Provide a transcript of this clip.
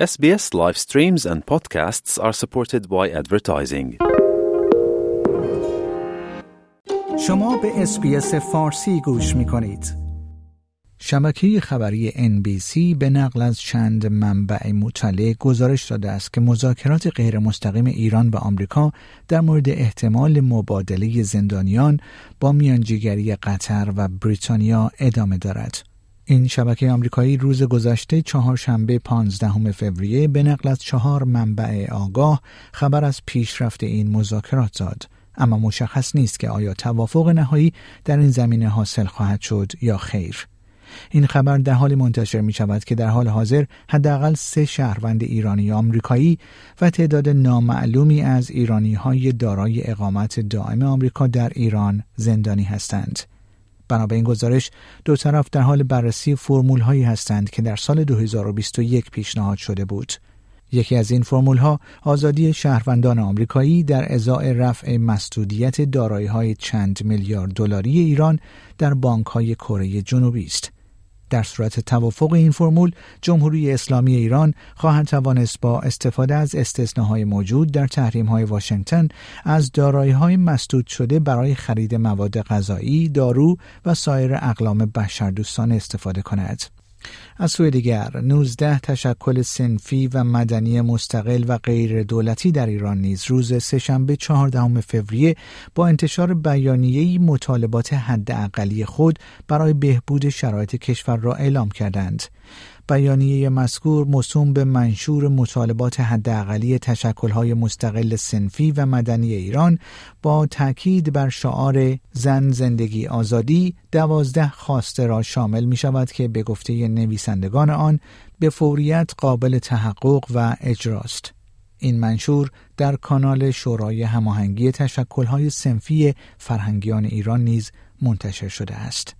SBS live streams and podcasts are supported by advertising. شما به اسپیس فارسی گوش می کنید. شبکه خبری NBC به نقل از چند منبع مطلع گزارش داده است که مذاکرات غیر مستقیم ایران و آمریکا در مورد احتمال مبادله زندانیان با میانجیگری قطر و بریتانیا ادامه دارد. این شبکه آمریکایی روز گذشته چهارشنبه 15 فوریه به نقل از چهار منبع آگاه خبر از پیشرفت این مذاکرات داد. اما مشخص نیست که آیا توافق نهایی در این زمینه حاصل خواهد شد یا خیر. این خبر در حالی منتشر می شود که در حال حاضر حداقل سه شهروند ایرانی آمریکایی و تعداد نامعلومی از ایرانی های دارای اقامت دائم آمریکا در ایران زندانی هستند. بنا به این گزارش دو طرف در حال بررسی فرمول هایی هستند که در سال 2021 پیشنهاد شده بود. یکی از این فرمول ها آزادی شهروندان آمریکایی در ازای رفع مسدودیت دارایی های چند میلیارد دلاری ایران در بانک های کره جنوبی است. در صورت توافق این فرمول جمهوری اسلامی ایران خواهد توانست با استفاده از استثناهای موجود در تحریم های واشنگتن از دارایی های مسدود شده برای خرید مواد غذایی، دارو و سایر اقلام بشردوستان استفاده کند. از سوی دیگر 19 تشکل سنفی و مدنی مستقل و غیر دولتی در ایران نیز روز سهشنبه 14 فوریه با انتشار بیانیه‌ای مطالبات حداقلی خود برای بهبود شرایط کشور را اعلام کردند. بیانیه مذکور موسوم به منشور مطالبات حداقلی تشکلهای مستقل سنفی و مدنی ایران با تاکید بر شعار زن زندگی آزادی دوازده خواسته را شامل می شود که به گفته نویسندگان آن به فوریت قابل تحقق و اجراست. این منشور در کانال شورای هماهنگی تشکلهای سنفی فرهنگیان ایران نیز منتشر شده است.